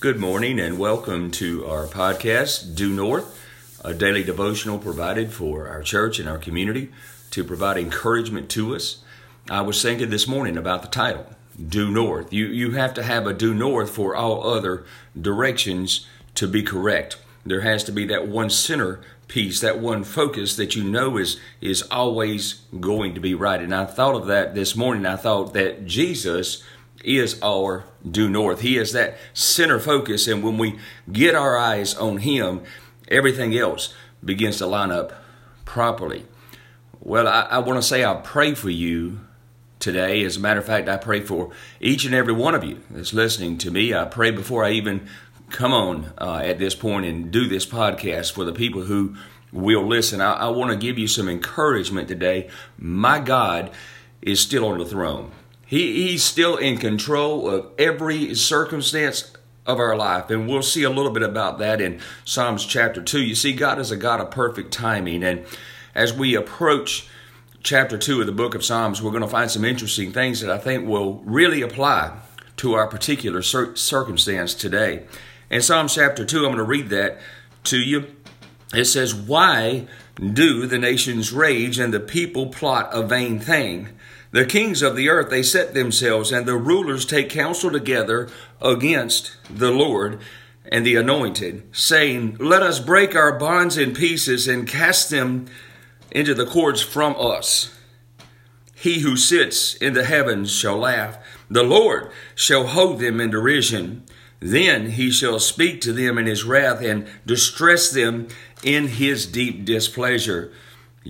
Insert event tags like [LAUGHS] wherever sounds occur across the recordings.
Good morning and welcome to our podcast, Due North, a daily devotional provided for our church and our community to provide encouragement to us. I was thinking this morning about the title, Due North. You, you have to have a due north for all other directions to be correct. There has to be that one center piece, that one focus that you know is is always going to be right. And I thought of that this morning. I thought that Jesus is our due north. He is that center focus, and when we get our eyes on Him, everything else begins to line up properly. Well, I, I want to say I pray for you today. As a matter of fact, I pray for each and every one of you that's listening to me. I pray before I even come on uh, at this point and do this podcast for the people who will listen. I, I want to give you some encouragement today. My God is still on the throne. He, he's still in control of every circumstance of our life. And we'll see a little bit about that in Psalms chapter 2. You see, God is a God of perfect timing. And as we approach chapter 2 of the book of Psalms, we're going to find some interesting things that I think will really apply to our particular cir- circumstance today. In Psalms chapter 2, I'm going to read that to you. It says, Why do the nations rage and the people plot a vain thing? The kings of the earth, they set themselves, and the rulers take counsel together against the Lord and the anointed, saying, Let us break our bonds in pieces and cast them into the cords from us. He who sits in the heavens shall laugh. The Lord shall hold them in derision. Then he shall speak to them in his wrath and distress them in his deep displeasure.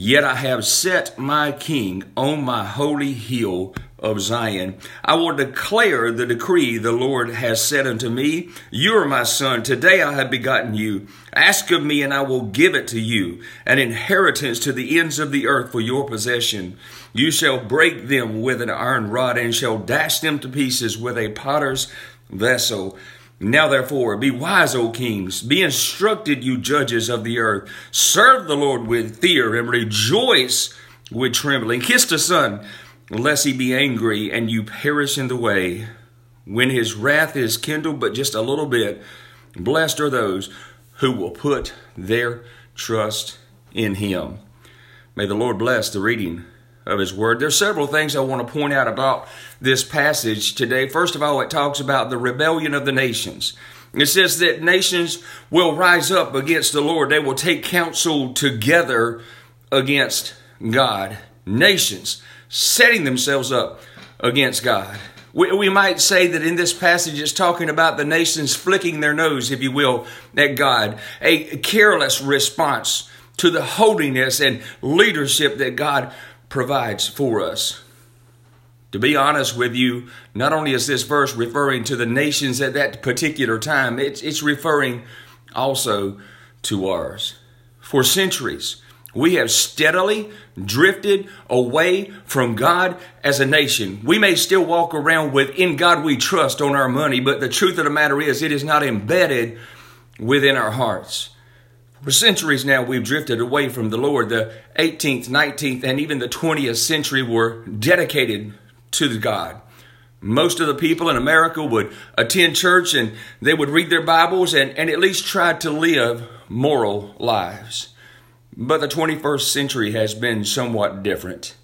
Yet I have set my king on my holy hill of Zion. I will declare the decree the Lord has said unto me. You are my son. Today I have begotten you. Ask of me, and I will give it to you, an inheritance to the ends of the earth for your possession. You shall break them with an iron rod, and shall dash them to pieces with a potter's vessel. Now therefore, be wise, O kings, be instructed, you judges of the earth. Serve the Lord with fear and rejoice with trembling. Kiss the Son, lest he be angry and you perish in the way. When his wrath is kindled but just a little bit, blessed are those who will put their trust in him. May the Lord bless the reading of His Word. There's several things I want to point out about this passage today. First of all, it talks about the rebellion of the nations. It says that nations will rise up against the Lord. They will take counsel together against God. Nations setting themselves up against God. We, we might say that in this passage it's talking about the nations flicking their nose, if you will, at God. A careless response to the holiness and leadership that God provides for us. To be honest with you, not only is this verse referring to the nations at that particular time, it's, it's referring also to ours. For centuries, we have steadily drifted away from God as a nation. We may still walk around with in God we trust on our money, but the truth of the matter is it is not embedded within our hearts. For centuries now, we've drifted away from the Lord. The 18th, 19th, and even the 20th century were dedicated to God. Most of the people in America would attend church and they would read their Bibles and, and at least try to live moral lives. But the 21st century has been somewhat different.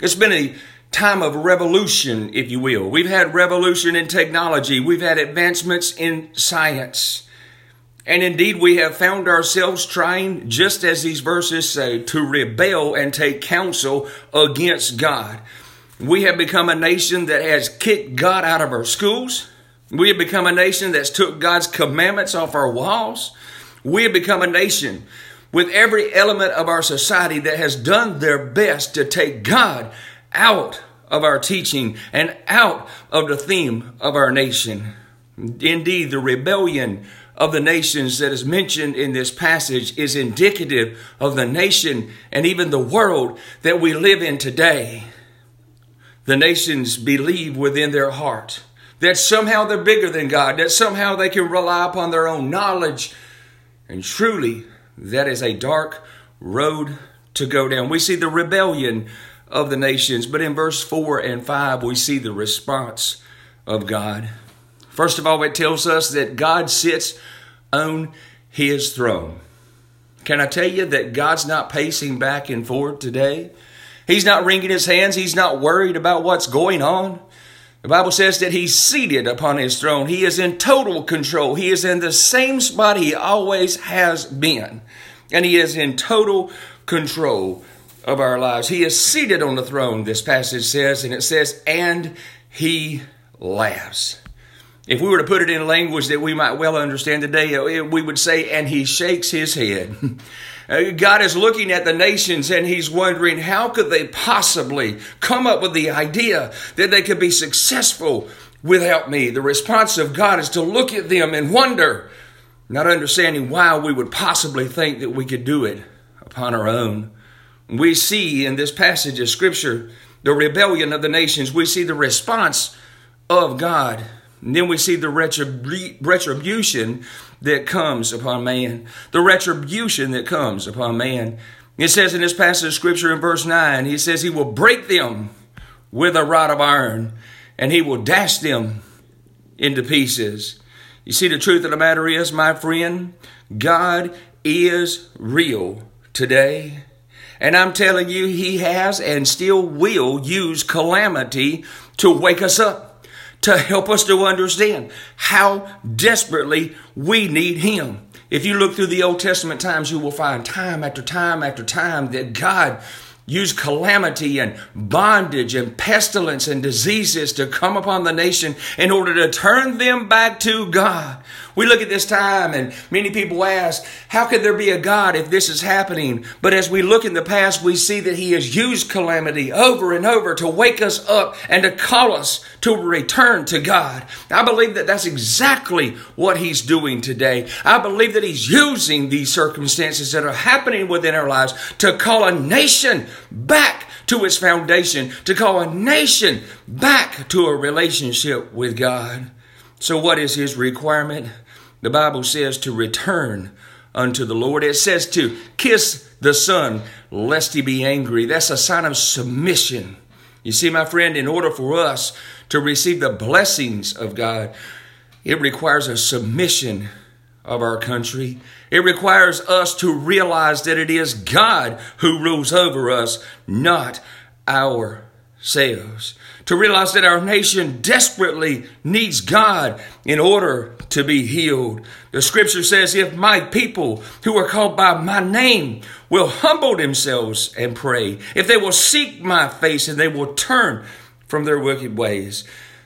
It's been a time of revolution, if you will. We've had revolution in technology, we've had advancements in science. And indeed, we have found ourselves trying, just as these verses say, to rebel and take counsel against God. We have become a nation that has kicked God out of our schools. We have become a nation that's took God's commandments off our walls. We have become a nation with every element of our society that has done their best to take God out of our teaching and out of the theme of our nation. Indeed, the rebellion of the nations that is mentioned in this passage is indicative of the nation and even the world that we live in today. The nations believe within their heart that somehow they're bigger than God, that somehow they can rely upon their own knowledge. And truly, that is a dark road to go down. We see the rebellion of the nations, but in verse 4 and 5, we see the response of God. First of all, it tells us that God sits on his throne. Can I tell you that God's not pacing back and forth today? He's not wringing his hands. He's not worried about what's going on. The Bible says that he's seated upon his throne. He is in total control. He is in the same spot he always has been. And he is in total control of our lives. He is seated on the throne, this passage says, and it says, and he laughs. If we were to put it in language that we might well understand today, uh, we would say, and he shakes his head. [LAUGHS] Uh, God is looking at the nations and he's wondering how could they possibly come up with the idea that they could be successful without me? The response of God is to look at them and wonder, not understanding why we would possibly think that we could do it upon our own. We see in this passage of scripture the rebellion of the nations. We see the response of God and then we see the retribution that comes upon man. The retribution that comes upon man. It says in this passage of scripture in verse 9, he says, He will break them with a rod of iron, and He will dash them into pieces. You see, the truth of the matter is, my friend, God is real today. And I'm telling you, He has and still will use calamity to wake us up to help us to understand how desperately we need Him. If you look through the Old Testament times, you will find time after time after time that God used calamity and bondage and pestilence and diseases to come upon the nation in order to turn them back to God. We look at this time and many people ask, how could there be a God if this is happening? But as we look in the past, we see that He has used calamity over and over to wake us up and to call us to return to God. I believe that that's exactly what He's doing today. I believe that He's using these circumstances that are happening within our lives to call a nation back to its foundation, to call a nation back to a relationship with God. So, what is His requirement? The Bible says to return unto the Lord. It says to kiss the Son, lest he be angry. That's a sign of submission. You see, my friend, in order for us to receive the blessings of God, it requires a submission of our country. It requires us to realize that it is God who rules over us, not ourselves to realize that our nation desperately needs God in order to be healed. The scripture says, If my people who are called by my name will humble themselves and pray, if they will seek my face and they will turn from their wicked ways,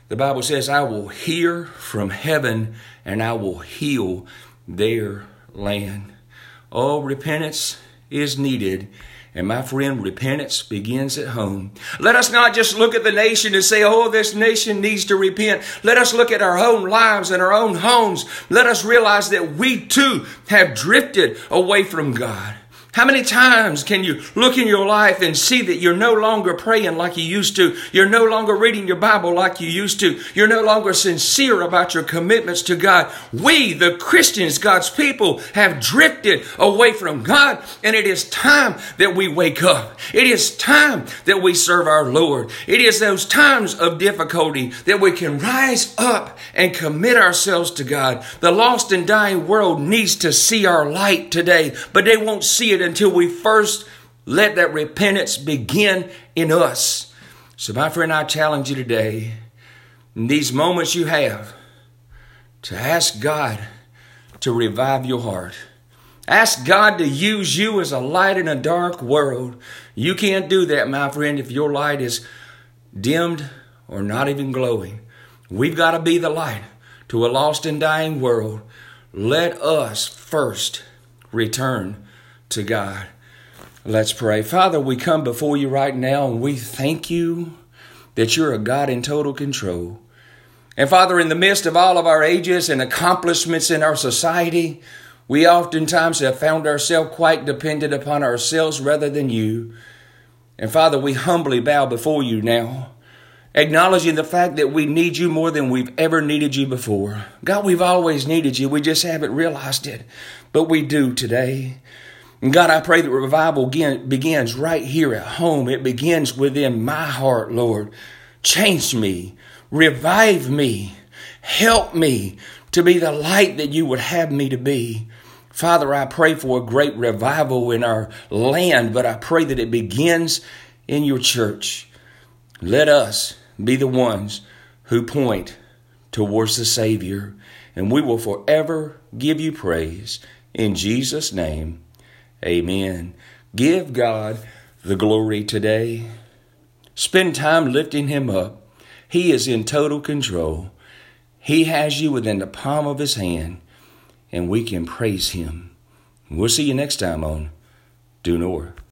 the Bible says, I will hear from heaven and I will heal their land. Oh, repentance is needed and my friend, repentance begins at home. Let us not just look at the nation and say, oh, this nation needs to repent. Let us look at our own lives and our own homes. Let us realize that we too have drifted away from God. How many times can you look in your life and see that you're no longer praying like you used to? You're no longer reading your Bible like you used to. You're no longer sincere about your commitments to God. We, the Christians, God's people, have drifted away from God, and it is time that we wake up. It is time that we serve our Lord. It is those times of difficulty that we can rise up and commit ourselves to God. The lost and dying world needs to see our light today, but they won't see it until we first let that repentance begin in us. So, my friend, I challenge you today, in these moments you have, to ask God to revive your heart. Ask God to use you as a light in a dark world. You can't do that, my friend, if your light is dimmed or not even glowing. We've got to be the light to a lost and dying world. Let us first return to God. Let's pray. Father, we come before you right now and we thank you that you're a God in total control. And Father, in the midst of all of our ages and accomplishments in our society, we oftentimes have found ourselves quite dependent upon ourselves rather than you. And Father, we humbly bow before you now, acknowledging the fact that we need you more than we've ever needed you before. God, we've always needed you. We just haven't realized it, but we do today. And God, I pray that revival begins right here at home. It begins within my heart, Lord. Change me, revive me, Help me to be the light that you would have me to be. Father, I pray for a great revival in our land, but I pray that it begins in your church. Let us be the ones who point towards the Savior, and we will forever give you praise. In Jesus' name, amen. Give God the glory today. Spend time lifting Him up. He is in total control. He has you within the palm of His hand, and we can praise Him. We'll see you next time on Due North.